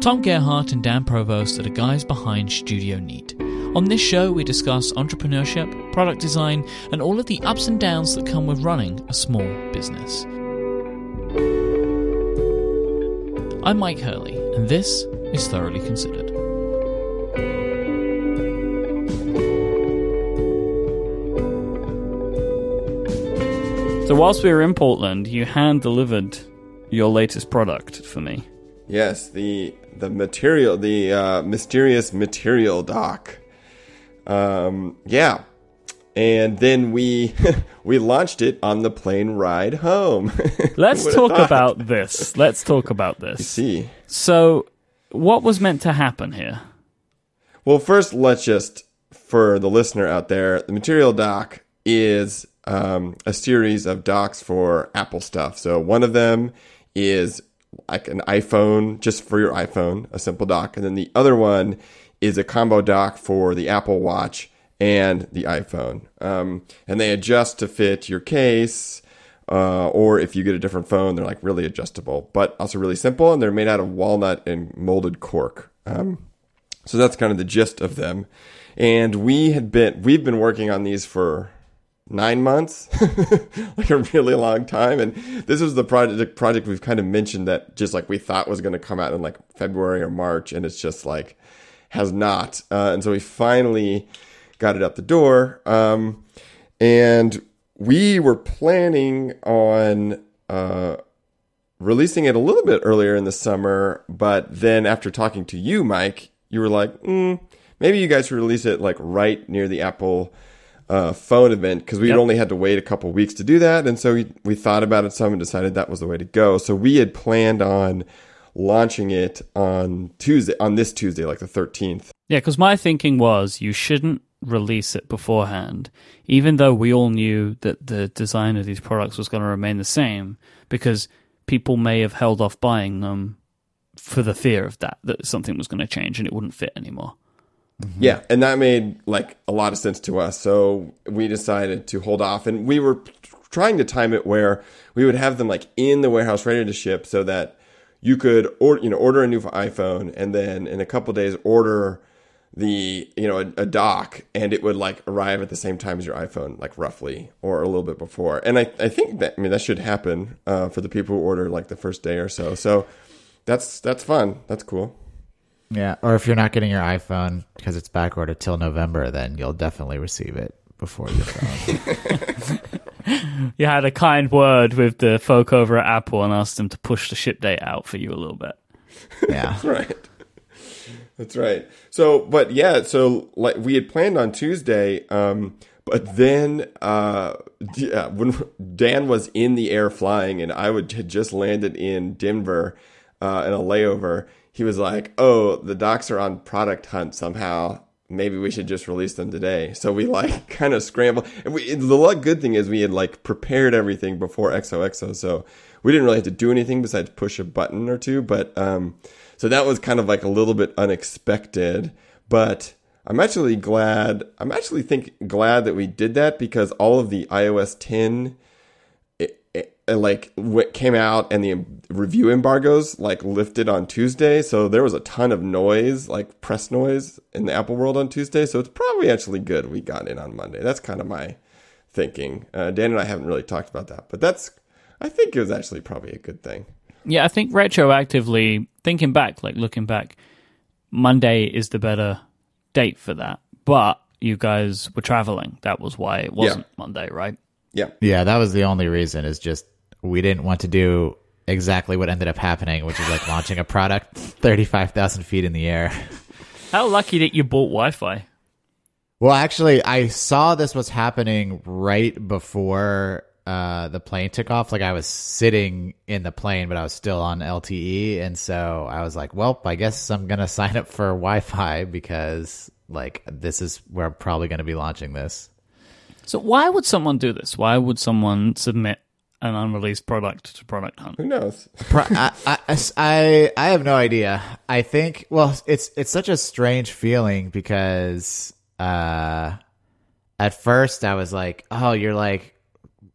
Tom Gerhardt and Dan Provost are the guys behind Studio Neat. On this show, we discuss entrepreneurship, product design, and all of the ups and downs that come with running a small business. I'm Mike Hurley, and this is Thoroughly Considered. So whilst we were in Portland, you hand delivered your latest product for me. Yes, the the material, the uh, mysterious material dock. Um, yeah, and then we we launched it on the plane ride home. Let's talk thought. about this. Let's talk about this. See, So, what was meant to happen here? well, first let's just for the listener out there, the material dock is um, a series of docks for Apple stuff. So one of them is like an iPhone, just for your iPhone, a simple dock, and then the other one is a combo dock for the Apple Watch and the iPhone. Um, and they adjust to fit your case, uh, or if you get a different phone, they're like really adjustable, but also really simple, and they're made out of walnut and molded cork. Um, so that's kind of the gist of them. And we had been we've been working on these for nine months, like a really long time. And this was the project project we've kind of mentioned that just like we thought was going to come out in like February or March, and it's just like has not. Uh, and so we finally got it out the door. Um, and we were planning on uh, releasing it a little bit earlier in the summer, but then after talking to you, Mike, you were like, mm, maybe you guys release it like right near the Apple uh, phone event because we Yep. only had to wait a couple weeks to do that, and so we, we thought about it some and decided that was the way to go. So we had planned on launching it on Tuesday, on this Tuesday, like the thirteenth. Yeah, because my thinking was you shouldn't release it beforehand, even though we all knew that the design of these products was going to remain the same, because people may have held off buying them for the fear of that, that something was going to change and it wouldn't fit anymore. Yeah, and that made like a lot of sense to us. So we decided to hold off, and we were trying to time it where we would have them like in the warehouse ready to ship, so that you could order, you know, order a new iPhone, and then in a couple days order the you know a, a dock, and it would like arrive at the same time as your iPhone, like roughly, or a little bit before. And I I think that I mean that should happen uh, for the people who order like the first day or so. So that's that's fun. That's cool. Yeah, or if you're not getting your iPhone because it's backordered till November, then you'll definitely receive it before your phone. You had a kind word with the folk over at Apple and asked them to push the ship date out for you a little bit. yeah. That's right. That's right. So, but yeah, so like we had planned on Tuesday, um, but then uh, yeah, when Dan was in the air flying and I would had just landed in Denver uh, in a layover, he was like, "Oh, the docks are on product hunt somehow." Maybe we should just release them today. So we like kind of scrambled. And we, the good thing is we had like prepared everything before XOXO, so we didn't really have to do anything besides push a button or two. But um, so that was kind of like a little bit unexpected, but I'm actually glad. I'm actually think glad that we did that because all of the iOS 10 it, it, it, like what came out and the review embargoes like lifted on Tuesday. So there was a ton of noise, like press noise in the Apple world on Tuesday. So it's probably actually good we got in on Monday. That's kind of my thinking. Uh, Dan and I haven't really talked about that, but that's I think it was actually probably a good thing. Yeah, I think retroactively, thinking back, like looking back, Monday is the better date for that. But you guys were traveling. That was why it wasn't Monday, right? Yeah. Yeah, that was the only reason is just we didn't want to do exactly what ended up happening, which is like launching a product 35,000 feet in the air. How lucky that you bought Wi Fi. Well, actually, I saw this was happening right before uh, the plane took off. Like I was sitting in the plane, but I was still on LTE, and so I was like, "Well, I guess I'm gonna sign up for Wi-Fi because like this is where I'm probably gonna be launching this." So why would someone do this? Why would someone submit an unreleased product to Product Hunt? Who knows? Pro- I, I, I, I have no idea. I think well, it's it's such a strange feeling because uh, at first I was like, "Oh, you're like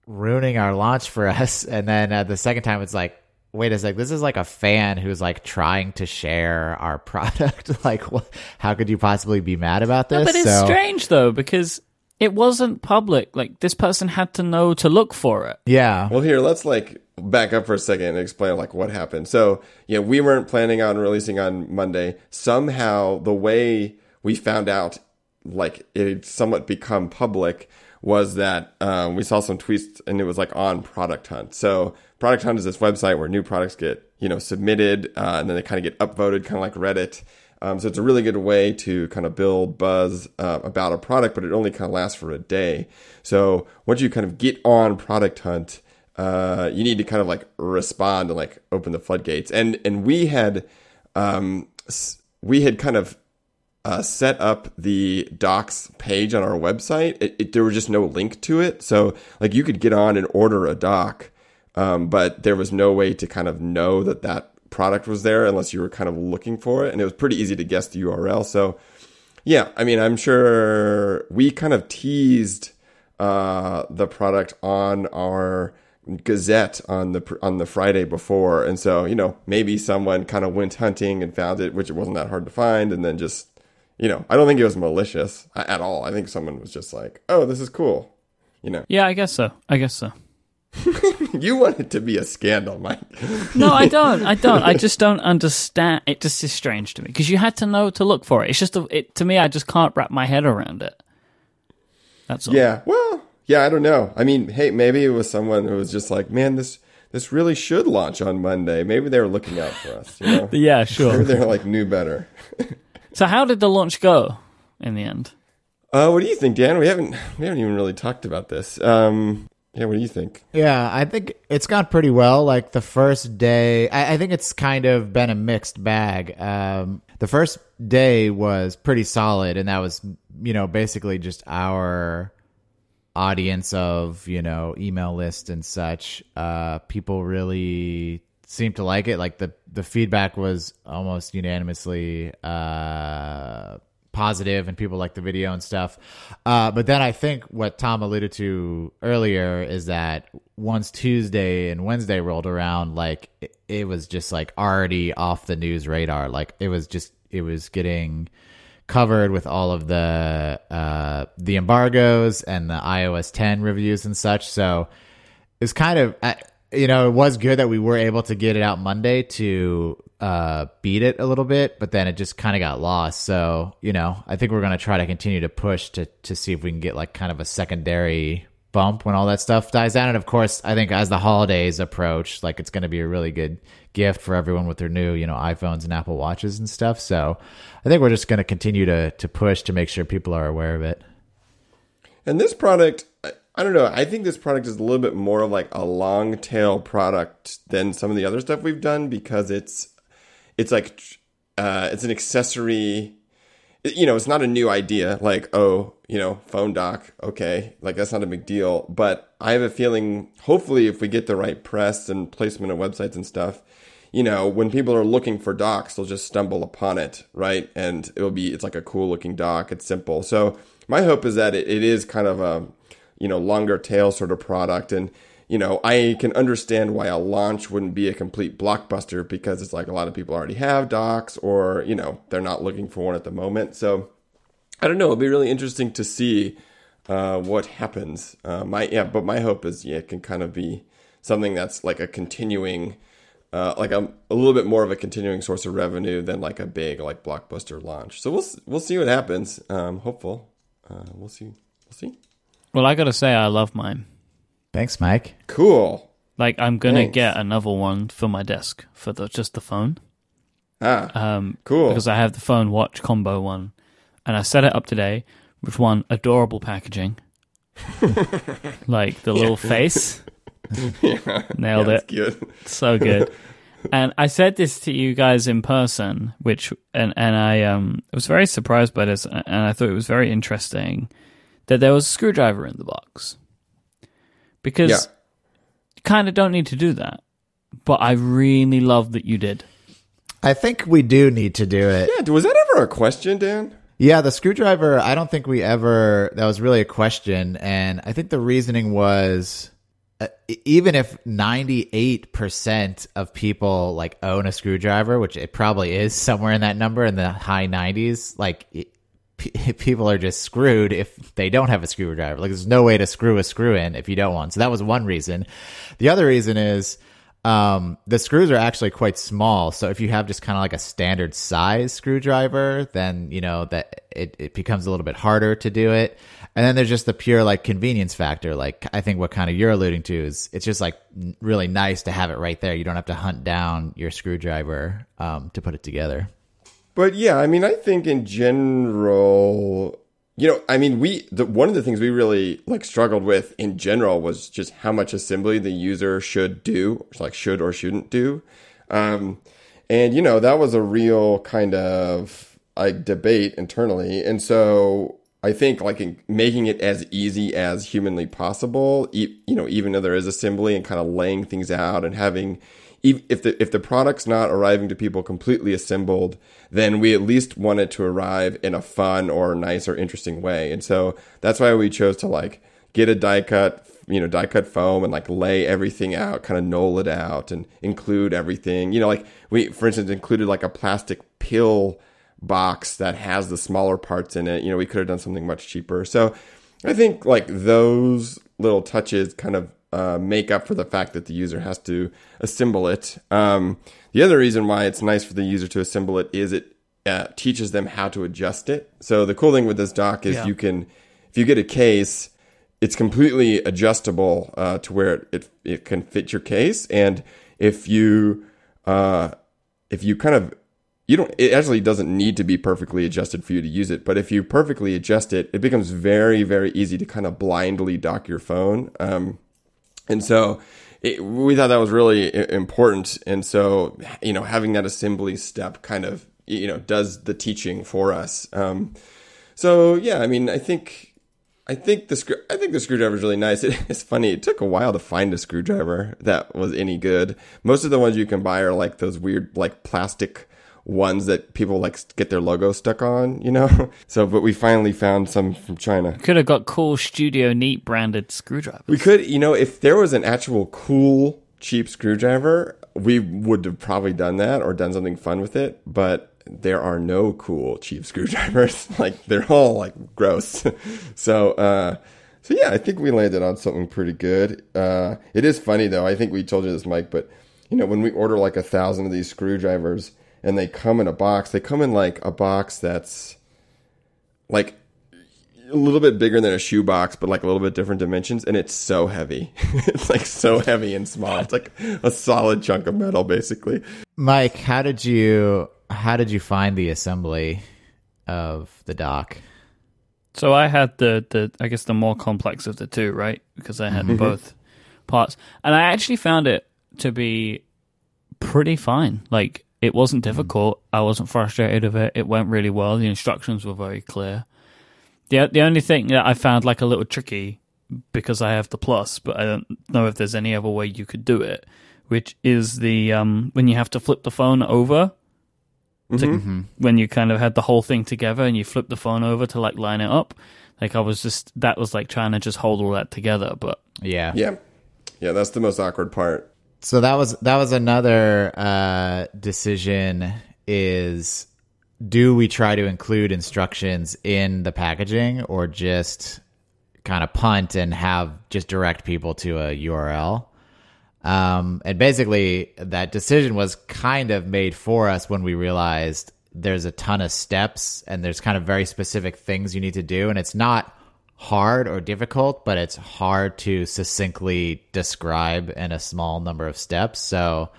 ruining our launch for us," and then uh, the second time it's like, wait a sec, this is like a fan who's like trying to share our product. like, what, how could you possibly be mad about this? But it's So- strange though because it wasn't public. Like this person had to know to look for it. Yeah. Well, here, let's like back up for a second and explain like what happened. So, yeah, we weren't planning on releasing on Monday. Somehow, the way we found out, like it had somewhat become public, was that um, we saw some tweets and it was like on Product Hunt. So, Product Hunt is this website where new products get you know submitted uh, and then they kind of get upvoted, kind of like Reddit. Um, so it's a really good way to kind of build buzz uh, about a product, but it only kind of lasts for a day. So once you kind of get on Product Hunt, uh, you need to kind of like respond and like open the floodgates. And and we had um, we had kind of uh, set up the docks page on our website. It, it, there was just no link to it, so like you could get on and order a doc, um, but there was no way to kind of know that that product was there unless you were kind of looking for it, and it was pretty easy to guess the URL. So yeah, I mean, I'm sure we kind of teased uh, the product on our Gazette on the on the Friday before, and so you know maybe someone kind of went hunting and found it, which it wasn't that hard to find, and then just you know I don't think it was malicious at all. I think someone was just like, oh, this is cool, you know. Yeah, I guess so. I guess so. You want it to be a scandal, Mike. No, I don't. I don't. I just don't understand. It just is strange to me because you had to know to look for it. It's just a, it to me. I just can't wrap my head around it. That's all. Yeah, well, yeah, I don't know. I mean, hey, maybe it was someone who was just like, man, this this really should launch on Monday. Maybe they were looking out for us, you know. Yeah, Maybe sure. they're like knew better. so how did the launch go in the end? Uh, what do you think, Dan? We haven't we haven't even really talked about this. Um, yeah, what do you think? Yeah, I think it's gone pretty well. Like the first day, I, I think it's kind of been a mixed bag. Um, the first day was pretty solid, and that was, you know, basically just our audience of, you know, email list and such. Uh, people really seemed to like it. Like the the feedback was almost unanimously uh, positive, and people like the video and stuff. Uh, but then I think what Tom alluded to earlier is that once Tuesday and Wednesday rolled around, like it, it was just like already off the news radar. Like it was just it was getting covered with all of the uh, the embargoes and the iOS 10 reviews and such. So it's kind of you know it was good that we were able to get it out Monday to uh, beat it a little bit, but then it just kind of got lost. So you know I think we're gonna try to continue to push to to see if we can get like kind of a secondary bump when all that stuff dies down. And of course, I think as the holidays approach, like it's going to be a really good gift for everyone with their new, you know, iPhones and Apple Watches and stuff. So I think we're just going to continue to to push to make sure people are aware of it. And this product, I, I don't know. I think this product is a little bit more of like a long tail product than some of the other stuff we've done because it's it's like uh, it's an accessory. You know, it's not a new idea. Like, oh, you know, phone dock. Okay, like that's not a big deal. But I have a feeling, hopefully, if we get the right press and placement of websites and stuff, you know, when people are looking for docks, they'll just stumble upon it, right? And it'll be, it's like a cool looking dock. It's simple. So my hope is that it, it is kind of a, you know, longer tail sort of product. And, you know, I can understand why a launch wouldn't be a complete blockbuster because it's like a lot of people already have docks or, you know, they're not looking for one at the moment. So I don't know. It'll be really interesting to see uh, what happens. Uh, my, yeah, but my hope is, yeah, it can kind of be something that's like a continuing, uh, like a, a little bit more of a continuing source of revenue than like a big like blockbuster launch. So we'll we'll see what happens. Um, hopeful. Uh, we'll see. We'll see. Well, I gotta say, I love mine. Thanks, Mike. Cool. Like, I'm gonna Thanks. get another one for my desk for the just the phone. Ah, Um, cool. because I have the phone watch combo one, and I set it up today with one adorable packaging, like the little face. Nailed yeah, it. good. so good. and I said this to you guys in person, which and and I um was very surprised by this, and I thought it was very interesting that there was a screwdriver in the box because Yeah. you kind of don't need to do that, but I really love that you did. I think we do need to do it. Yeah. Was that ever a question, Dan? Yeah, the screwdriver, I don't think we ever, that was really a question. And I think the reasoning was uh, even if 98% of people like own a screwdriver, which it probably is somewhere in that number in the high 90s, like it, p- people are just screwed if they don't have a screwdriver. Like there's no way to screw a screw in if you don't want. So that was one reason. The other reason is um, the screws are actually quite small. So if you have just kind of like a standard size screwdriver, then you know that it, it becomes a little bit harder to do it. And then there's just the pure like convenience factor. Like I think what kind of you're alluding to is it's just like really nice to have it right there. You don't have to hunt down your screwdriver um, to put it together. But yeah, I mean, I think in general, you know, I mean, we the, one of the things we really like struggled with in general was just how much assembly the user should do, like should or shouldn't do, um, and you know that was a real kind of like debate internally, and so I think like in making it as easy as humanly possible, e- you know, even though there is assembly and kind of laying things out and having if the if the product's not arriving to people completely assembled, then we at least want it to arrive in a fun or nice or interesting way. And so that's why we chose to like get a die cut, you know, die cut foam and like lay everything out, kind of knoll it out and include everything. You know, like we for instance included like a plastic pill box that has the smaller parts in it. You know, we could have done something much cheaper. So I think like those little touches kind of uh, make up for the fact that the user has to assemble it. Um, the other reason why it's nice for the user to assemble it is it uh, teaches them how to adjust it. So the cool thing with this dock is Yeah. you can, if you get a case, it's completely adjustable uh, to where it, it it can fit your case, and if you uh, if you kind of you don't it actually doesn't need to be perfectly adjusted for you to use it but if you perfectly adjust it it becomes very very easy to kind of blindly dock your phone um, and so it, we thought that was really important and so you know having that assembly step kind of you know does the teaching for us um, so yeah i mean i think I think the screw. I think the screwdriver is really nice. It, it's funny. It took a while to find a screwdriver that was any good. Most of the ones you can buy are like those weird, like plastic ones that people like get their logo stuck on. You know. So, but we finally found some from China. Could have got cool Studio Neat branded screwdrivers. We could, you know, if there was an actual cool cheap screwdriver, we would have probably done that or done something fun with it. But there are no cool cheap screwdrivers. like they're all like gross. so, uh, so yeah, I think we landed on something pretty good. Uh, it is funny though. I think we told you this, Mike, but you know, when we order like a thousand of these screwdrivers and they come in a box, they come in like a box that's like a little bit bigger than a shoebox, but like a little bit different dimensions, and it's so heavy. it's like so heavy and small. It's like a solid chunk of metal, basically. Mike, how did you how did you find the assembly of the dock? So I had the, the I guess the more complex of the two, right? Because I had mm-hmm. both parts. And I actually found it to be pretty fine. Like it wasn't hmm. difficult. I wasn't frustrated of it. It went really well. The instructions were very clear. The the only thing that I found like a little tricky because I have the plus, but I don't know if there's any other way you could do it, which is the um when you have to flip the phone over to, mm-hmm. Mm-hmm. when you kind of had the whole thing together and you flip the phone over to like line it up. Like I was just that was like trying to just hold all that together, but Yeah. Yeah, yeah, that's the most awkward part. So that was that was another uh, decision is do we try to include instructions in the packaging or just kind of punt and have just direct people to a URL? Um, and basically, that decision was kind of made for us when we realized there's a ton of steps and there's kind of very specific things you need to do. And it's not hard or difficult, but it's hard to succinctly describe in a small number of steps. So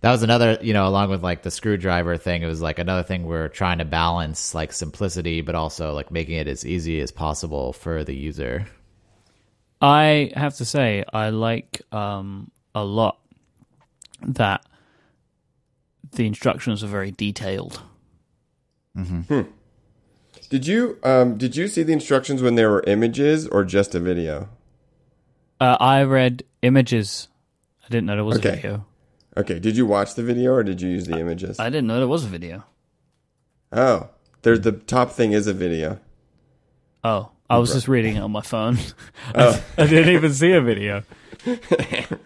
that was another, you know, along with like the screwdriver thing, it was like another thing we're trying to balance like simplicity, but also like making it as easy as possible for the user. I have to say I like um a lot that the instructions are very detailed. Did you um did you see the instructions when there were images or just a video? Uh, I read images. I didn't know there was Okay. a video. Okay, did you watch the video or did you use the images? I didn't know there was a video. oh, there's the top thing is a video. Oh, I was just reading it on my phone. I, I didn't even see a video.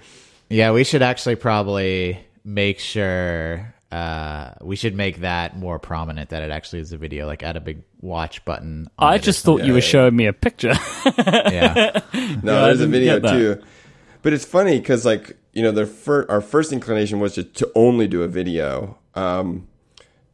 Yeah, we should actually probably make sure uh, we should make that more prominent that it actually is a video, like add a big watch button. on I just thought you were showing me a picture. yeah. No, Yeah, there's a video too. But it's funny because, like, you know, their fir- our first inclination was to, to only do a video. Um,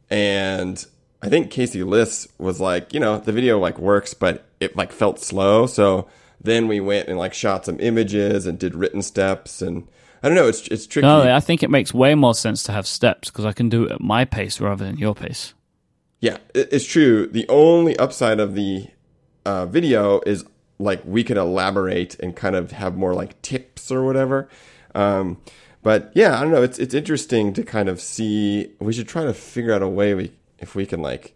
and I think Casey Liss was like, you know, the video like works, but it like felt slow. So then we went and like shot some images and did written steps. And I don't know, it's, it's tricky. no, I think it makes way more sense to have steps because I can do it at my pace rather than your pace. Yeah, it's true. The only upside of the uh, video is like we could elaborate and kind of have more like tips or whatever. Um, but yeah, I don't know. It's it's interesting to kind of see. We should try to figure out a way we if we can like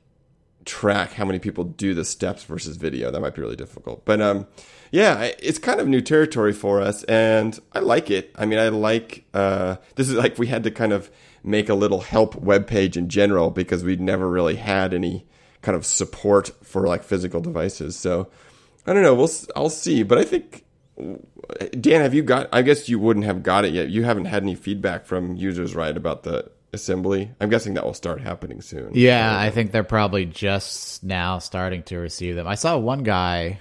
track how many people do the steps versus video. That might be really difficult. But um, yeah, it's kind of new territory for us, and I like it. I mean, I like uh, this is like we had to kind of make a little help web page in general because we'd never really had any kind of support for like physical devices. So I don't know. We'll I'll see, but I think. Dan, have you got? I guess you wouldn't have got it yet. You haven't had any feedback from users, right, about the assembly? I'm guessing that will start happening soon. Yeah, I think they're probably just now starting to receive them. I saw one guy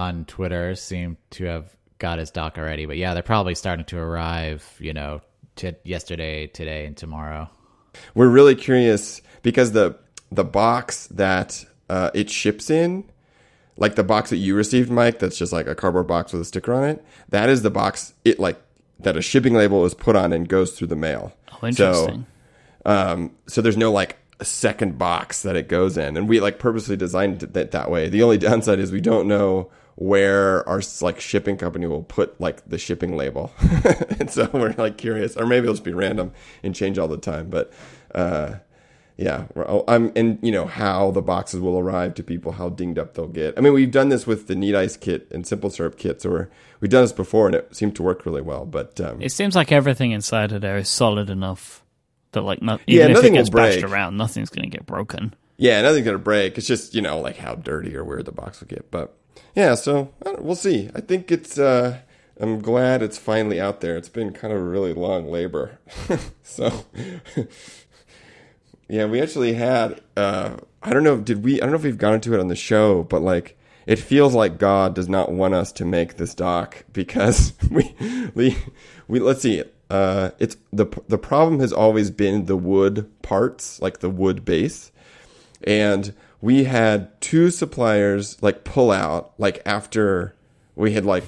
on Twitter seem to have got his dock already, but yeah, they're probably starting to arrive. You know, t- yesterday, today, and tomorrow. we're really curious because the the box that uh, it ships in, like the box that you received, Mike, that's just like a cardboard box with a sticker on it. That is the box it like that a shipping label is put on and goes through the mail. Oh, interesting. So, um, so there's no like a second box that it goes in, and we like purposely designed it that, that way. The only downside is we don't know where our like shipping company will put like the shipping label, and so we're like curious, or maybe it'll just be random and change all the time. But uh, yeah, I'm and you know how the boxes will arrive to people, how dinged up they'll get. I mean, we've done this with the Neat Ice kit and Simple Syrup kit, so we're we've done this before, and it seemed to work really well. But um, It seems like everything inside of there is solid enough that, like, not, Yeah, even if it gets bashed around, nothing's going to get broken. Yeah, nothing's gonna break. It's just you know like how dirty or weird the box will get. But yeah, so we'll see. I think it's. uh I'm glad it's finally out there. It's been kind of a really long labor. so yeah, we actually had. uh I don't know. Did we? I don't know if we've gone into it on the show, but like. It feels like God does not want us to make this dock because we, we, we let's see. Uh, it's the the problem has always been the wood parts, like the wood base and we had two suppliers like pull out like after we had like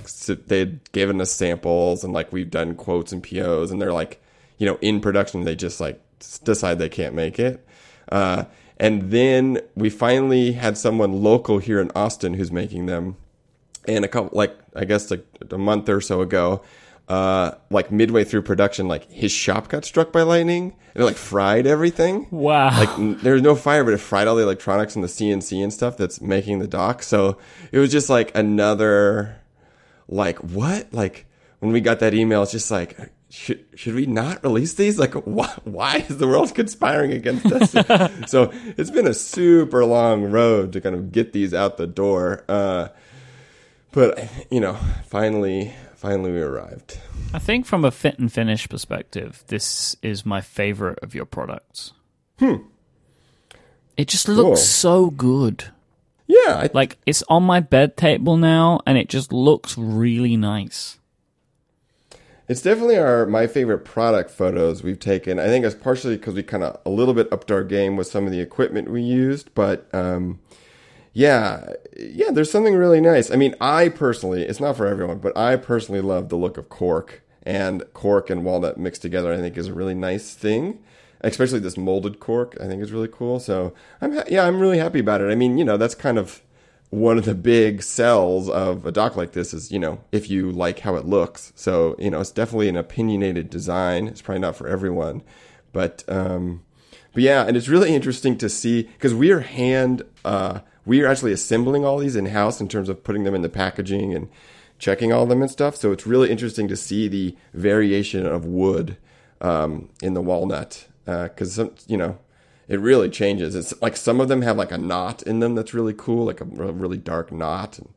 they'd given us samples and like we've done quotes and POs and they're like you know in production they just like decide they can't make it. Uh, and then we finally had someone local here in Austin who's making them. And a couple like I guess like a month or so ago, uh, like midway through production, like his shop got struck by lightning and it like fried everything. Wow. Like n- there was no fire, but it fried all the electronics and the CNC and stuff that's making the dock. So it was just like another, like what? Like when we got that email, it's just like. Should, should we not release these? Like, why, why is the world conspiring against us? so it's been a super long road to kind of get these out the door. Uh, but you know, finally, finally we arrived. I think from a fit and finish perspective, this is my favorite of your products. Hmm. It just looks Cool. so good. Yeah, I, Like it's on my bed table now and it just looks really nice. it's definitely our my favorite product photos we've taken. I think it's partially because we kind of a little bit upped our game with some of the equipment we used, but um, yeah, yeah, there's something really nice. I mean, I personally, it's not for everyone, but I personally love the look of cork and cork and walnut mixed together. I think is a really nice thing. Especially this molded cork, I think is really cool. So I'm ha- yeah, I'm really happy about it. I mean, you know, that's kind of one of the big sells of a dock like this is, you know, if you like how it looks. So, you know, it's definitely an opinionated design. It's probably not for everyone, but, um, but yeah, and it's really interesting to see because we are hand, uh, we are actually assembling all these in house in terms of putting them in the packaging and checking all of them and stuff. So it's really interesting to see the variation of wood, um, in the walnut. Uh, cause some, you know, it really changes. It's like some of them have like a knot in them that's really cool, like a really dark knot. And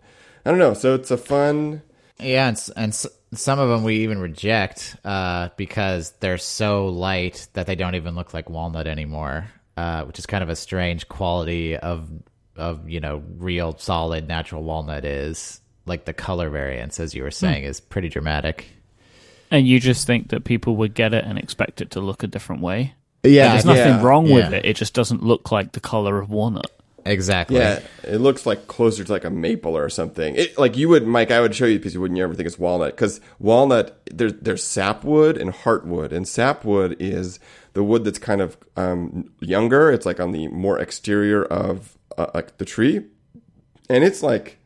I don't know. So it's a fun. Yeah, and, and some of them we even reject uh, because they're so light that they don't even look like walnut anymore, uh, which is kind of a strange quality of of you know real solid natural walnut is. Like the color variance, as you were saying, is pretty dramatic. And you just think that people would get it and expect it to look a different way. Yeah, There's nothing yeah, wrong with yeah. it. It just doesn't look like the color of walnut. exactly. Yeah, it looks like closer to like a maple or something. It, like you would, Mike. I would show you because you wouldn't ever think it's walnut because walnut there's there's sapwood and heartwood, and sapwood is the wood that's kind of um, younger. It's like on the more exterior of uh, like the tree, and it's like,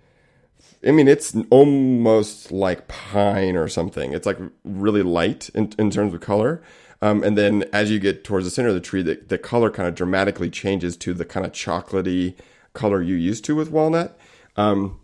I mean, it's almost like pine or something. It's like really light in, in terms of color. Um, and then as you get towards the center of the tree, the, the color kind of dramatically changes to the kind of chocolatey color you used to with walnut. Um,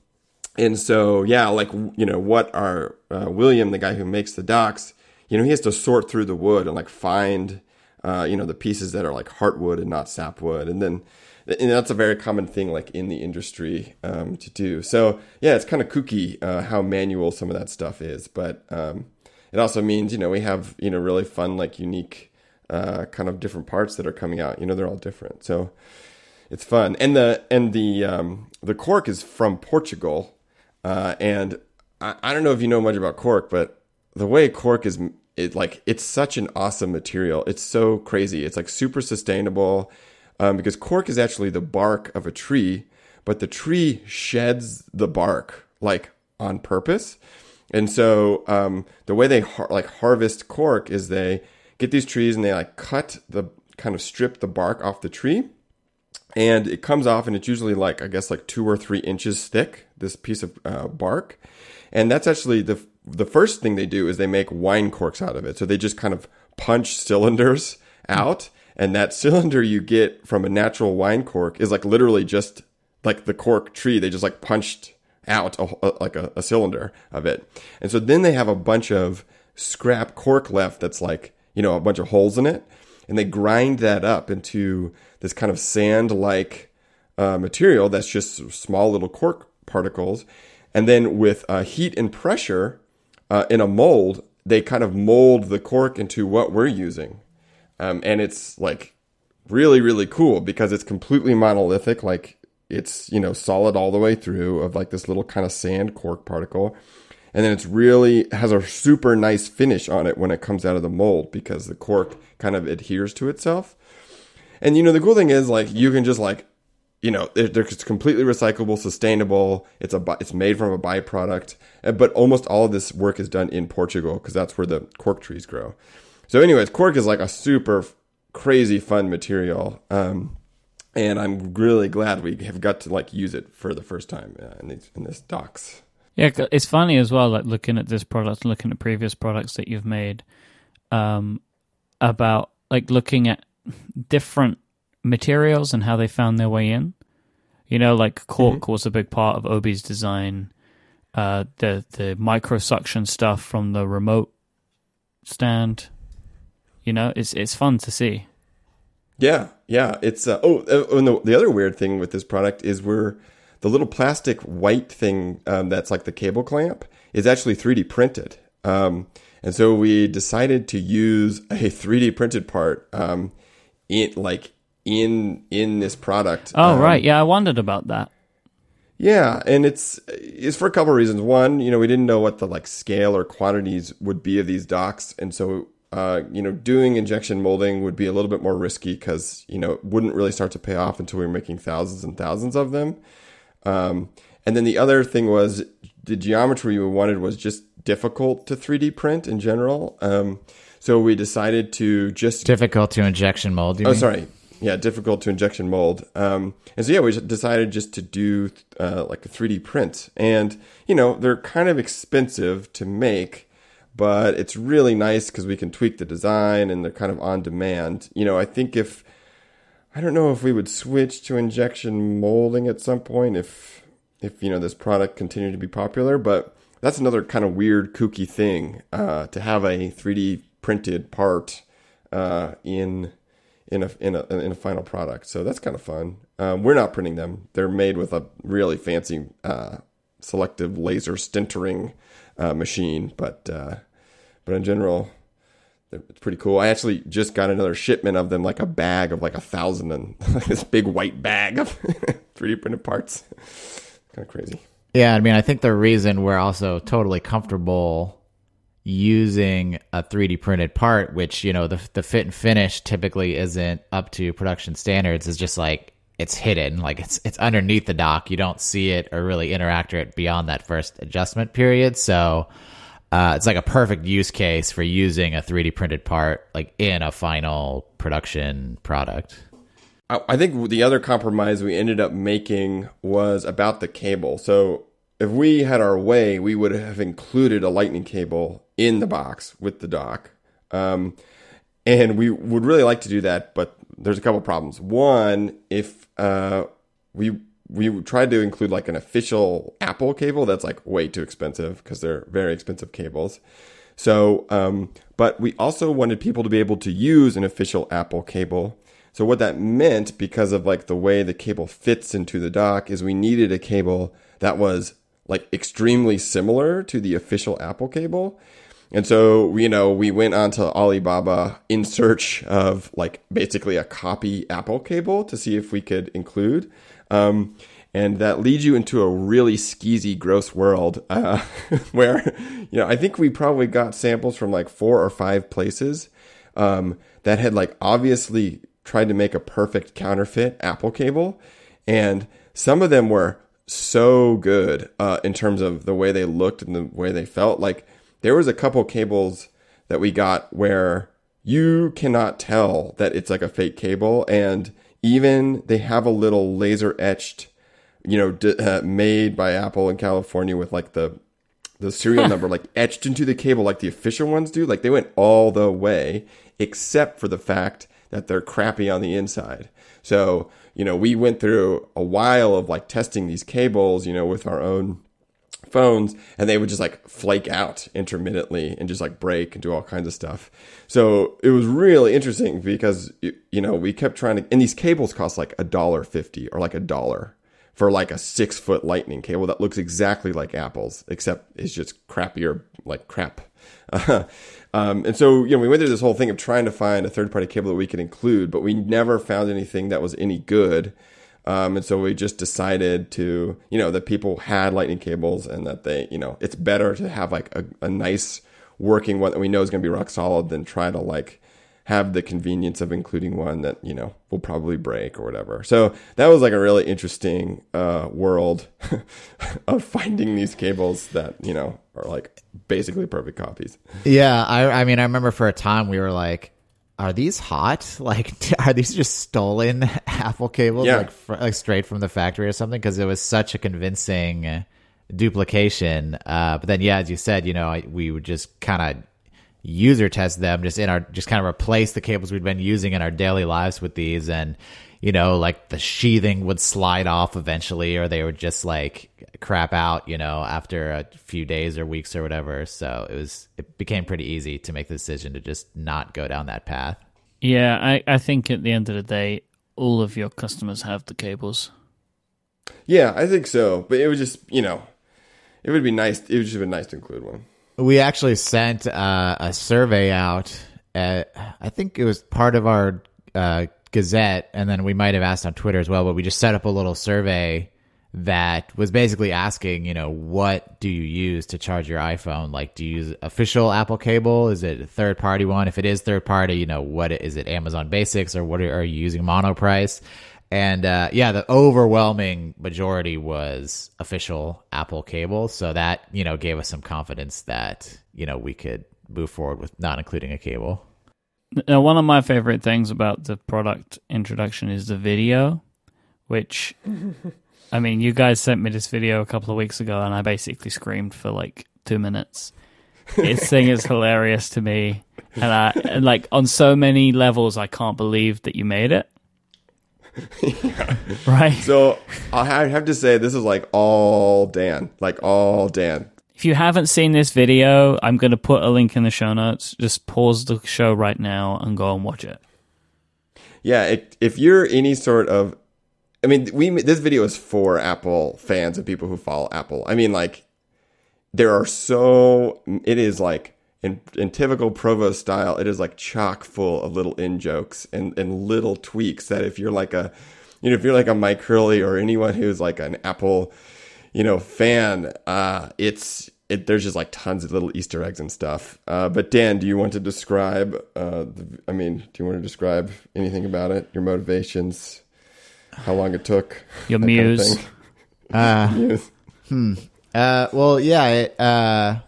and so, yeah, like, you know, what our uh, William, the guy who makes the docks, you know, he has to sort through the wood and like find, uh, you know, the pieces that are like heartwood and not sapwood. And then, and that's a very common thing like in the industry um, to do. So, yeah, it's kind of kooky uh, how manual some of that stuff is. But um, it also means, you know, we have, you know, really fun, like unique uh, kind of different parts that are coming out. You know, they're all different. So, it's fun and the and the um, the cork is from Portugal, uh, and I, I don't know if you know much about cork, but the way cork is it like it's such an awesome material. It's so crazy. It's like super sustainable um, because cork is actually the bark of a tree, but the tree sheds the bark like on purpose. And so um, the way they har- like harvest cork is they get these trees and they like cut the kind of strip the bark off the tree. And it comes off and it's usually like i guess like two or three inches thick this piece of uh, bark. And that's actually the the first thing they do is they make wine corks out of it. So they just kind of punch cylinders out and that cylinder you get from a natural wine cork is like literally just like the cork tree they just like punched out a, a- like a, a cylinder of it and so then they have a bunch of scrap cork left that's like you know a bunch of holes in it and they grind that up into this kind of sand like uh, material that's just small little cork particles. And then with uh, heat and pressure uh, in a mold, they kind of mold the cork into what we're using. Um, and it's like really, really cool because it's completely monolithic. Like it's, you know, solid all the way through of like this little kind of sand cork particle. And then it's really has a super nice finish on it when it comes out of the mold because the cork kind of adheres to itself. And you know, the cool thing is like you can just like, you know, it, it's completely recyclable, sustainable. It's a it's made from a byproduct, uh, but almost all of this work is done in Portugal because that's where the cork trees grow. So, anyways, cork is like a super crazy fun material, um, and I'm really glad we have got to like use it for the first time uh, in these in this docks. Yeah, it's funny as well, like looking at this product, looking at previous products that you've made, um, about like looking at different materials and how they found their way in. You know, like cork was a big part of Obi's design. Uh, the the micro suction stuff from the remote stand. You know, it's it's fun to see. Yeah, yeah. It's uh, oh, uh, and the, the other weird thing with this product is we're the little plastic white thing um, that's like the cable clamp is actually 3D printed. Um, and so we decided to use a 3D printed part um, in like in in this product. Oh Um, right, yeah, I wondered about that. yeah, and it's it's for a couple of reasons. One, you know, we didn't know what the like scale or quantities would be of these docks, and so uh, you know, doing injection molding would be a little bit more risky because you know it wouldn't really start to pay off until we were making thousands and thousands of them. Um, and then the other thing was the geometry we wanted was just difficult to 3D print in general. Um, so we decided to just Difficult to injection mold. Oh, mean? sorry. Yeah, difficult to injection mold. Um, and so yeah, we decided just to do uh, like a 3D print, and you know they're kind of expensive to make, but it's really nice because we can tweak the design and they're kind of on demand. You know, I think if I don't know if we would switch to injection molding at some point if if you know this product continued to be popular, but that's another kind of weird kooky thing uh, to have a 3D printed part uh, in in a in a in a final product. So that's kind of fun. Um, we're not printing them; they're made with a really fancy uh, selective laser sintering uh, machine, but uh, but in general, it's pretty cool. I actually just got another shipment of them, like a bag of like a thousand and this big white bag of 3D printed parts. kind of crazy. Yeah, I mean, I think the reason we're also totally comfortable using a 3D printed part, which you know the the fit and finish typically isn't up to production standards, is just like it's hidden, like it's it's underneath the dock. You don't see it or really interact with it beyond that first adjustment period. So uh, it's like a perfect use case for using a 3D printed part like in a final production product. I think the other compromise we ended up making was about the cable. So if we had our way, we would have included a lightning cable in the box with the dock. Um, and we would really like to do that, but there's a couple problems. One, if uh, we we tried to include like an official Apple cable, that's like way too expensive because they're very expensive cables. So, um, but we also wanted people to be able to use an official Apple cable. So what that meant, because of like the way the cable fits into the dock, is we needed a cable that was like extremely similar to the official Apple cable. And so, you know, we went onto Alibaba in search of like basically a copy Apple cable to see if we could include. Um, and that leads you into a really skeezy, gross world uh, where, you know, I think we probably got samples from like four or five places um, that had like obviously tried to make a perfect counterfeit Apple cable. And some of them were so good uh, in terms of the way they looked and the way they felt. Like there was a couple cables that we got where you cannot tell that it's like a fake cable, and even they have a little laser etched, you know, d- uh, made by Apple in California with like the the serial number like etched into the cable like the official ones do. Like they went all the way, except for the fact that they're crappy on the inside. So you know, we went through a while of like testing these cables, you know, with our own phones and they would just like flake out intermittently and just like break and do all kinds of stuff. So it was really interesting because, you know, we kept trying to, and these cables cost like a dollar fifty or like a dollar for like a six foot lightning cable that looks exactly like Apple's, except it's just crappier, like crap. Um, and so, you know, we went through this whole thing of trying to find a third party cable that we could include, but we never found anything that was any good. Um, and so we just decided to, you know, that people had lightning cables and that they, you know, it's better to have like a, a nice working one that we know is going to be rock solid than try to like have the convenience of including one that you know will probably break or whatever. So that was like a really interesting uh, world of finding these cables that you know are like basically perfect copies. Yeah, I, I mean, I remember for a time we were like, "Are these hot? Like, are these just stolen Apple cables, Yeah. like fr- like straight from the factory or something?" Because it was such a convincing duplication. Uh, but then, yeah, as you said, you know, I, we would just kind of user test them just in our just kind of replace the cables we'd been using in our daily lives with these and you know like the sheathing would slide off eventually or they would just like crap out you know after a few days or weeks or whatever so it was it became pretty easy to make the decision to just not go down that path Yeah, I, I think at the end of the day, all of your customers have the cables. Yeah, I think so. But it would just, you know, it would be nice. It would just have been nice to include one. we actually sent uh, a survey out at, i think it was part of our uh, gazette and then we might have asked on twitter as well but we just set up a little survey that was basically asking you know what do you use to charge your iphone like do you use official apple cable is it a third party one if it is third party you know what is it amazon basics or what are, are you using monoprice and uh, yeah, the overwhelming majority was official Apple cable. So that, you know, gave us some confidence that, you know, we could move forward with not including a cable. Now, one of my favorite things about the product introduction is the video, which, I mean, you guys sent me this video a couple of weeks ago, and I basically screamed for like two minutes. This thing is hilarious to me, and I and like on so many levels, I can't believe that you made it. Right. So I have to say, this is like all Dan, like all Dan. If you haven't seen this video, I'm going to put a link in the show notes. Just pause the show right now and go and watch it. Yeah, it, if you're any sort of, I mean, we this video is for Apple fans and people who follow Apple. I mean, like, there are so it is like in, in typical provost style it is like chock full of little in jokes and, and little tweaks that if you're like a you know if you're like a mike Hurley or anyone who's like an apple you know fan uh it's it, there's just like tons of little easter eggs and stuff. Uh but dan do you want to describe uh the, i mean do you want to describe anything about it? Your motivations how long it took Your that kind of muse. thing? Uh, Muse. Uh, well, yeah, it, uh,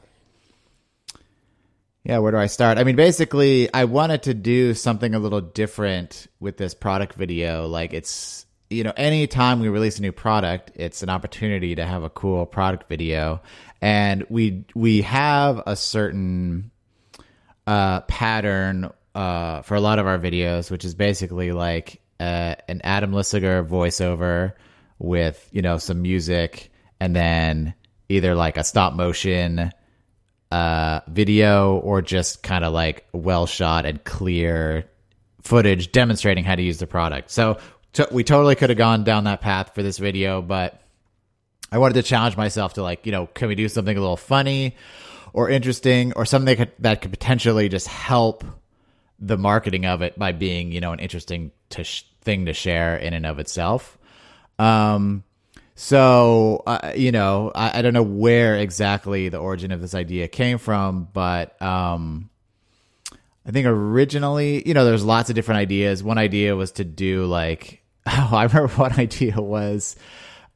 yeah. Where do I start? I mean, basically, I wanted to do something a little different with this product video. Like, it's you know, anytime we release a new product, it's an opportunity to have a cool product video, and we we have a certain uh, pattern uh, for a lot of our videos, which is basically like uh, an Adam Lisagor voiceover with you know some music, and then either like a stop motion uh, video or just kind of like well shot and clear footage demonstrating how to use the product. So we totally could have gone down that path for this video, but I wanted to challenge myself to like, you know, can we do something a little funny or interesting or something that could, that could potentially just help the marketing of it by being, you know, an interesting to sh- thing to share in and of itself. Um, so, uh, you know, I, I don't know where exactly the origin of this idea came from, but, um, I think originally, you know, there's lots of different ideas. One idea was to do like, oh, I remember one idea was,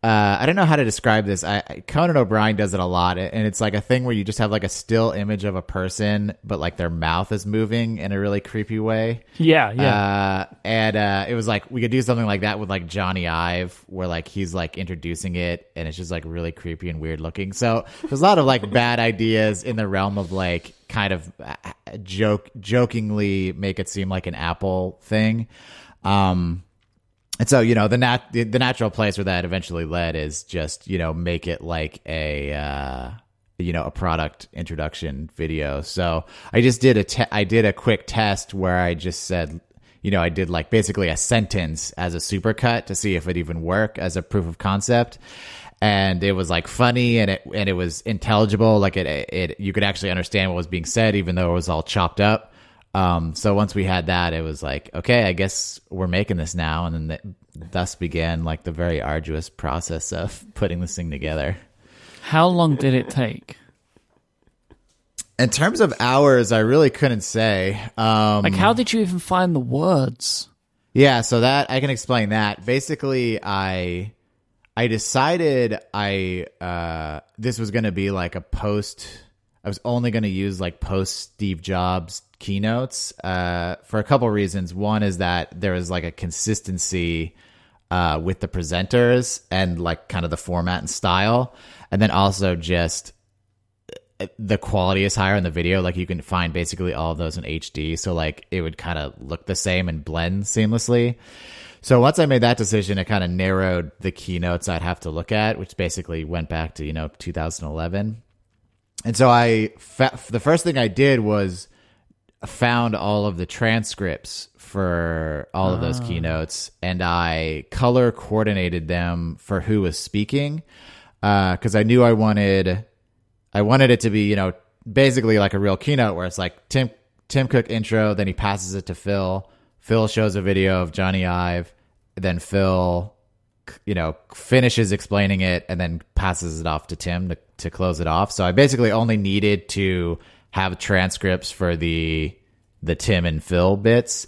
uh, I don't know how to describe this. I, Conan O'Brien does it a lot, and it's like a thing where you just have like a still image of a person, but like their mouth is moving in a really creepy way. Yeah, yeah. Uh, and uh, it was like we could do something like that with like Jony Ive, where like he's like introducing it, and it's just like really creepy and weird looking. So there's a lot of like bad ideas in the realm of like kind of uh, joke, jokingly make it seem like an Apple thing. Um, and so, you know, the nat the, natural place where that eventually led is just, you know, make it like a uh you know, a product introduction video. So I just did a te- I did a quick test where I just said, you know, I did like basically a sentence as a supercut to see if it even work as a proof of concept. And it was like funny and it and it was intelligible, like it it you could actually understand what was being said even though it was all chopped up. Um, so once we had that, it was like, okay, I guess we're making this now, and then the, thus began like the very arduous process of putting this thing together. How long did it take? In terms of hours, I really couldn't say. Um, Like, how did you even find the words? Yeah, so that I can explain that. Basically, I I decided I uh this was going to be like a post I was only going to use like post Steve Jobs keynotes uh for a couple reasons. One is that there is like a consistency uh with the presenters and like kind of the format and style. And then also just the quality is higher in the video. Like you can find basically all of those in HD. So like it would kind of look the same and blend seamlessly. So once I made that decision, it kind of narrowed the keynotes I'd have to look at, which basically went back to, you know, 2011. And so I, fa- the first thing I did was found all of the transcripts for all of those keynotes and I color coordinated them for who was speaking. Uh, cause I knew I wanted, I wanted it to be, you know, basically like a real keynote where it's like Tim Tim Cook intro, then he passes it to Phil. Phil shows a video of Jony Ive, then Phil, you know, finishes explaining it and then passes it off to Tim to, to close it off. So I basically only needed to have transcripts for the the Tim and Phil bits.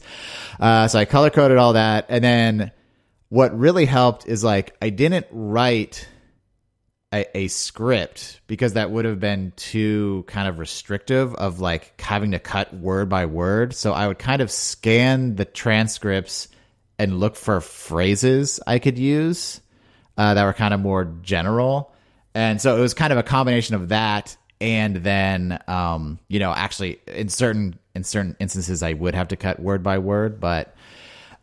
Uh, so I color coded all that, and then what really helped is like I didn't write a, a script because that would have been too kind of restrictive of like having to cut word by word. So I would kind of scan the transcripts and look for phrases I could use uh, that were kind of more general. And so it was kind of a combination of that and then um, you know actually in certain in certain instances I would have to cut word by word, but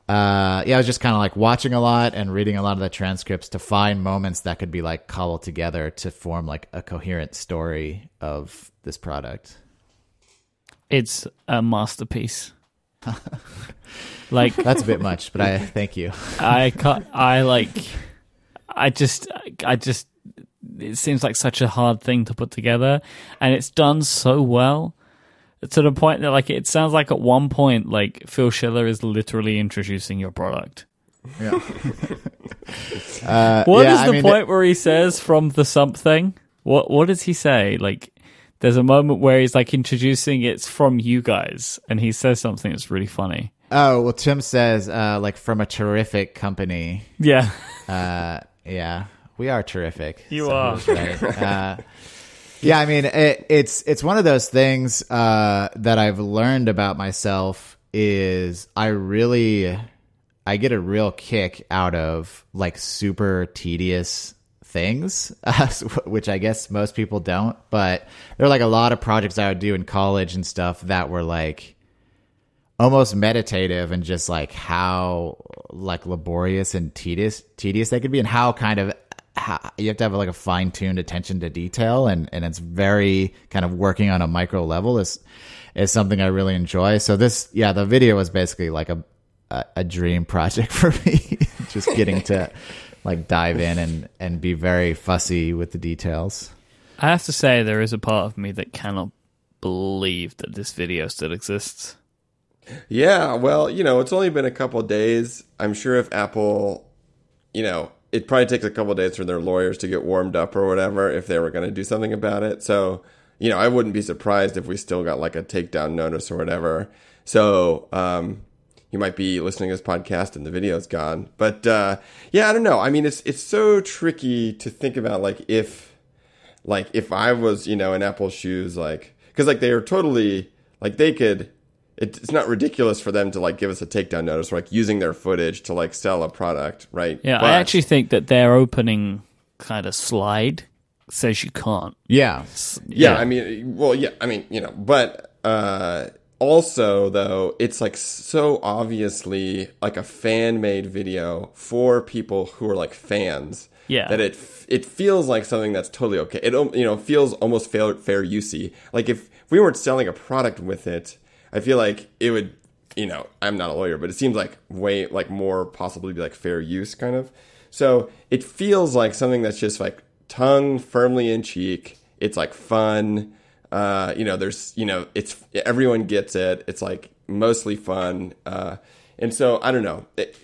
uh, yeah, I was just kind of like watching a lot and reading a lot of the transcripts to find moments that could be like cobbled together to form like a coherent story of this product. It's a masterpiece. like That's a bit much, but I thank you. I cut. I like. I just. I just. It seems like such a hard thing to put together, and it's done so well to the point that like it sounds like at one point like Phil Schiller is literally introducing your product. Yeah. uh, What is yeah, I the mean, point where he says from the something? What what does he say? Like there's a moment where he's like introducing it's from you guys and he says something that's really funny. Oh well, Tim says uh, like from a terrific company. Yeah. Uh, yeah, we are terrific. You So are. right. Uh, yeah, I mean, it, it's it's one of those things uh, that I've learned about myself is I really I get a real kick out of like super tedious things, uh, which I guess most people don't. But there are like a lot of projects I would do in college and stuff that were like almost meditative and just like how like laborious and tedious tedious they could be and how kind of you have to have like a fine-tuned attention to detail and and it's very kind of working on a micro level is is something I really enjoy. So this yeah, the video was basically like a a, a dream project for me just getting to like dive in and and be very fussy with the details. I have to say there is a part of me that cannot believe that this video still exists. Yeah, well, you know, it's only been a couple days. I'm sure if Apple, you know, it probably takes a couple days for their lawyers to get warmed up or whatever if they were going to do something about it. So, you know, I wouldn't be surprised if we still got like a takedown notice or whatever. So, um, you might be listening to this podcast and the video's gone. But uh, yeah, I don't know. I mean, it's it's so tricky to think about like if like if I was, you know, in Apple's shoes, like because like they are totally like they could. It, it's not ridiculous for them to like give us a takedown notice, or like using their footage to like sell a product, right? Yeah, But- I actually think that their opening kind of slide says you can't. Yeah. yeah, I mean, well, yeah, I mean, you know, but uh, also though, it's like so obviously like a fan made video for people who are like fans. Yeah. that it it feels like something that's totally okay. It um, you know feels almost fair fair usey. Like if we weren't selling a product with it, I feel like it would. You know, I'm not a lawyer, but it seems like way like more possibly be like fair use kind of. So it feels like something that's just like tongue firmly in cheek. It's like fun. Uh, you know, there's you know, it's everyone gets it. It's like mostly fun. Uh, and so I don't know. It,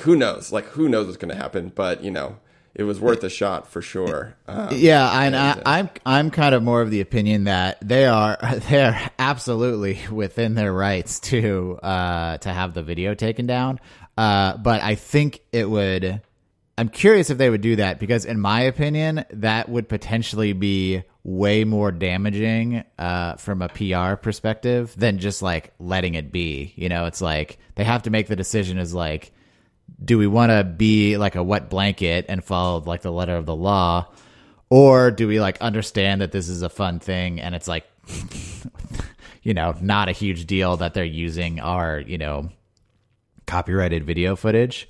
who knows? Like who knows what's going to happen? But you know, it was worth a shot for sure. Um, Yeah, and I, I'm I'm kind of more of the opinion that they are they are absolutely within their rights to uh to have the video taken down. Uh, but I think it would. I'm curious if they would do that because, in my opinion, that would potentially be way more damaging uh, from a PR perspective than just like letting it be. You know, it's like they have to make the decision as like do we want to be like a wet blanket and follow like the letter of the law or do we like understand that this is a fun thing and it's like you know not a huge deal that they're using our you know copyrighted video footage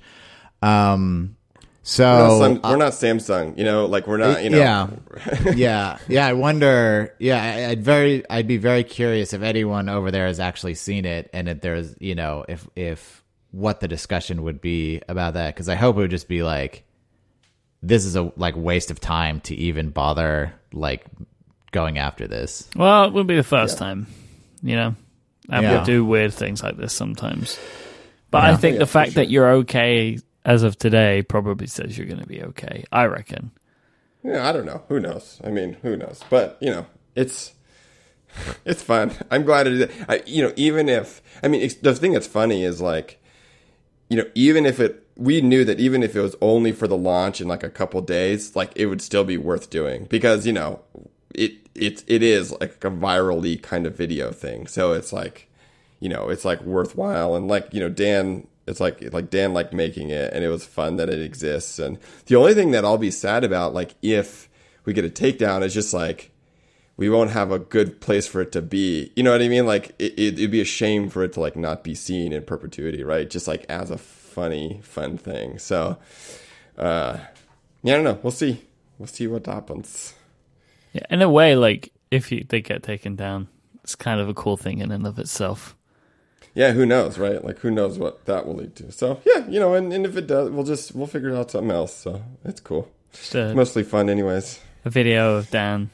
um so we're, not we're not Samsung, you know, like we're not, you know. yeah, yeah, yeah. I wonder. Yeah, I- I'd very, I'd be very curious if anyone over there has actually seen it, and if there's, you know, if if what the discussion would be about that. Because I hope it would just be like, this is a like waste of time to even bother like going after this. Well, it wouldn't be the first time. You know, Apple Yeah. do weird things like this sometimes. But I Yeah. think Yeah, the fact sure. that you're okay as of today probably says you're going to be okay. I reckon. Yeah, I don't know. Who knows? I mean, who knows? But you know, it's it's fun. I'm glad it is. I, you know, even if I mean, it's, the thing that's funny is like, you know, even if it, we knew that even if it was only for the launch in like a couple days, like it would still be worth doing because you know, it it it is like a virally kind of video thing. So it's like, you know, it's like worthwhile and like you know, Dan it's like like Dan liked making it and it was fun that it exists. And the only thing that I'll be sad about, like if we get a takedown, is just like we won't have a good place for it to be. You know what I mean? Like it, it, it'd be a shame for it to like not be seen in perpetuity, right? Just like as a funny, fun thing. So, uh, yeah, I don't know. We'll see. We'll see what happens. Yeah, in a way, like if you they get taken down, it's kind of a cool thing in and of itself. Yeah, who knows, right? Like who knows what that will lead to. So yeah, you know, and, and if it does, we'll just we'll figure out something else. So it's cool. Mostly fun, anyways. a video of Dan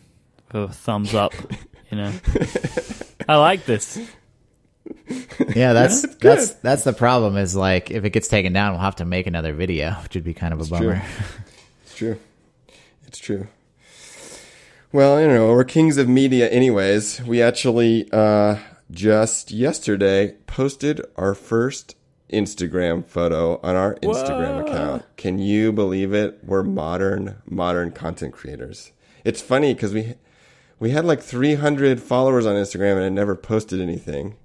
a thumbs up. You know, I like this. Yeah, that's it's that's that's the problem. Is like if it gets taken down, we'll have to make another video, which would be kind of a true. bummer. It's true. It's true. Well, you know, we're kings of media, anyways. We actually uh, just yesterday posted our first Instagram photo on our Instagram Whoa. account. Can you believe it? We're modern, modern content creators. It's funny because we we had like 300 followers on Instagram and I never posted anything.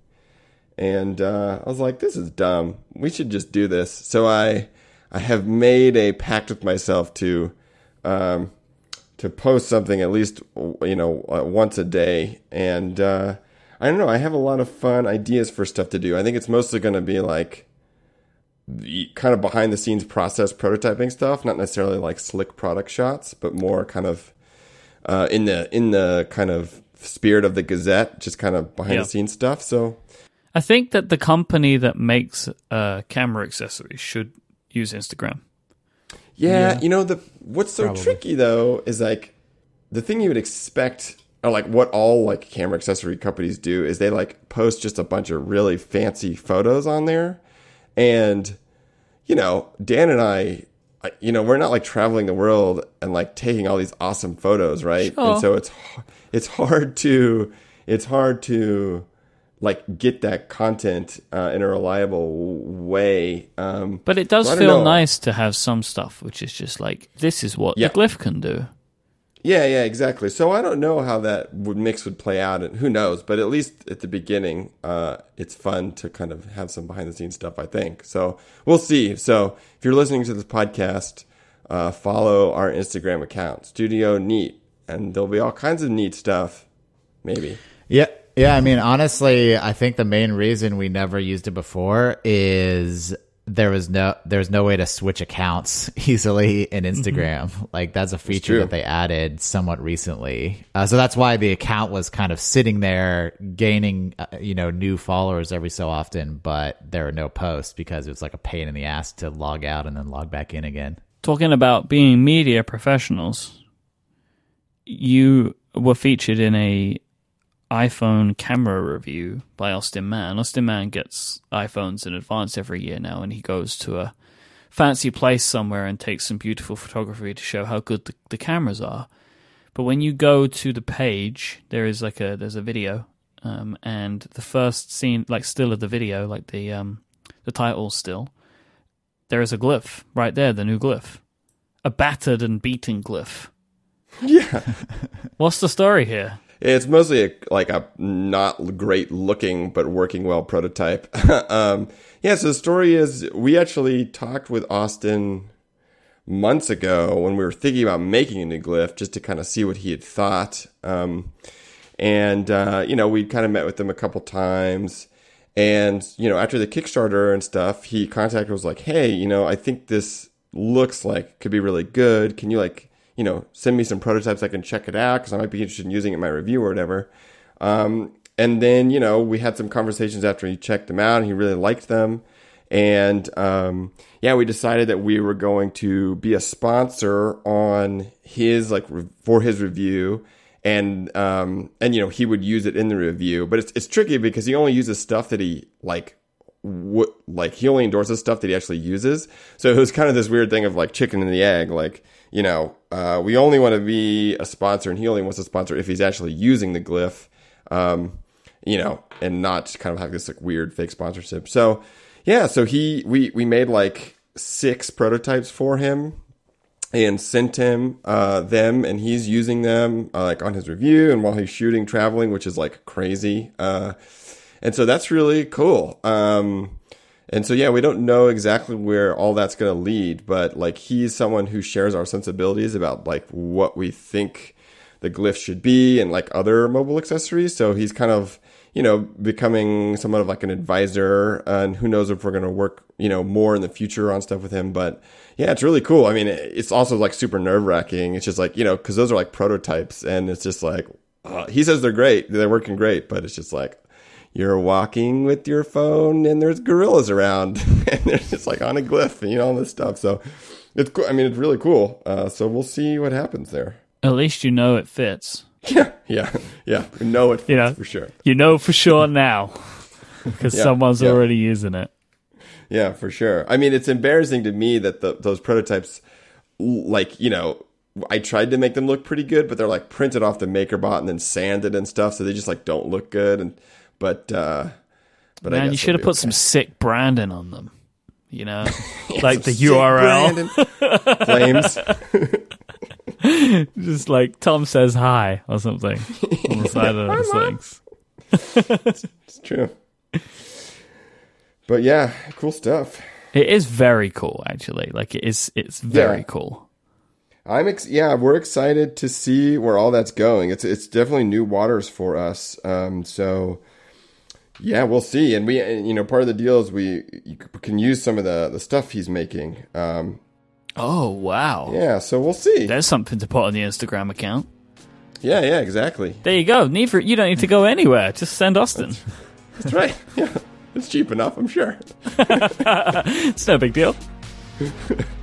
And uh, I was like, this is dumb. We should just do this. So I I have made a pact with myself to um, to post something at least you know uh, once a day. And uh, I don't know. I have a lot of fun ideas for stuff to do. I think it's mostly going to be like kind of behind the scenes process prototyping stuff, not necessarily like slick product shots, but more kind of uh, in the in the kind of spirit of the Gazette, just kind of behind Yeah. the scenes stuff. So I think that the company that makes uh, camera accessories should use Instagram. Yeah, Yeah. you know the what's so Probably. tricky though is like the thing you would expect or like what all like camera accessory companies do is they like post just a bunch of really fancy photos on there and you know, Dan and I I- you know, we're not like traveling the world and like taking all these awesome photos, right? Sure. And so it's it's hard to it's hard to like get that content uh, in a reliable way. Um, But it does feel know. nice to have some stuff which is just like this is what Yeah. the glyph can do. Yeah, yeah, exactly. So I don't know how that would mix would play out, and who knows? But at least at the beginning, uh, it's fun to kind of have some behind the scenes stuff. I think so. We'll see. So if you're listening to this podcast, uh, follow our Instagram account, Studio Neat, and there'll be all kinds of neat stuff. Maybe. Yeah. Yeah, I mean, honestly, I think the main reason we never used it before is there was no there's no way to switch accounts easily in Instagram. Like that's a feature that they added somewhat recently. Uh, so that's why the account was kind of sitting there gaining uh, you know new followers every so often, but there were no posts because it was like a pain in the ass to log out and then log back in again. Talking about being media professionals, you were featured in a iPhone camera review by Austin Mann. Austin Mann gets iPhones in advance every year now, and he goes to a fancy place somewhere and takes some beautiful photography to show how good the, the cameras are. But when you go to the page, there is like a there's a video, um, and the first scene, like still of the video, like the um, the title still, there is a glyph right there, the new glyph, a battered and beaten glyph. Yeah. What's the story here? It's mostly a, like a not great looking but working well prototype. um, yeah, so the story is we actually talked with Austin months ago when we were thinking about making a new glyph just to kind of see what he had thought. Um, and, uh, you know, we kind of met with him a couple times. And, you know, after the Kickstarter and stuff, he contacted was like, hey, you know, I think this looks like could be really good. Can you like, you know, send me some prototypes I can check it out because I might be interested in using it in my review or whatever. Um, and then, you know, we had some conversations after he checked them out and he really liked them. And um, yeah, we decided that we were going to be a sponsor on his like re- for his review, and um, and you know he would use it in the review. But it's it's tricky because he only uses stuff that he like what like he only endorses stuff that he actually uses. So it was kind of this weird thing of like chicken and the egg. Like you know, uh, we only want to be a sponsor, and he only wants to sponsor if he's actually using the glyph. Um, you know, and not kind of have this like weird fake sponsorship. So yeah, so he we we made like six prototypes for him and sent him uh, them, and he's using them uh, like on his review and while he's shooting, traveling, which is like crazy. Uh, and so that's really cool. Um, and so yeah, we don't know exactly where all that's going to lead, but like he's someone who shares our sensibilities about like what we think the glyph should be and like other mobile accessories. So he's kind of you know becoming somewhat of like an advisor, and who knows if we're going to work you know more in the future on stuff with him. But yeah, it's really cool. I mean, it's also like super nerve wracking. It's just like you know because those are like prototypes, and it's just like uh, he says they're great, they're working great, but it's just like you're walking with your phone and there's gorillas around and they're just like on a glyph and you know all this stuff so it's cool. I mean, it's really cool. Uh, so we'll see what happens there. At least you know it fits. Yeah, yeah, yeah. We know it You know. for sure. You know for sure now because Yeah, someone's yeah. already using it. Yeah, for sure. I mean, it's embarrassing to me that the, those prototypes, like you know, I tried to make them look pretty good, but they're like printed off the MakerBot and then sanded and stuff, so they just like don't look good. And but uh, but Man, you should have put be some sick branding on them. You know, like the URL, flames. just like Tom says hi or something on the side of those things. It's true. But yeah, cool stuff. It is very cool, actually. Like it is, it's very Yeah. cool. I'm ex- yeah, we're excited to see where all that's going. It's it's definitely new waters for us. Um, so yeah, we'll see. And we, you know, part of the deal is we you can use some of the the stuff he's making. Um, Oh wow, yeah, so we'll see. there's something to put on the Instagram account. Yeah, yeah, exactly. There you go. Neither you don't need to go anywhere. Just send Austin. That's right. Yeah, it's cheap enough, I'm sure. It's no big deal.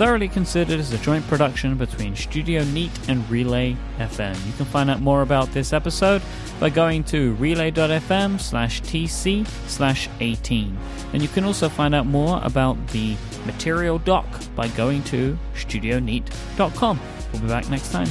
Thoroughly Considered is a joint production between Studio Neat and Relay FM. You can find out more about this episode by going to relay.fm slash tc slash 18. And you can also find out more about the Material Dock by going to studioneat.com. We'll be back next time.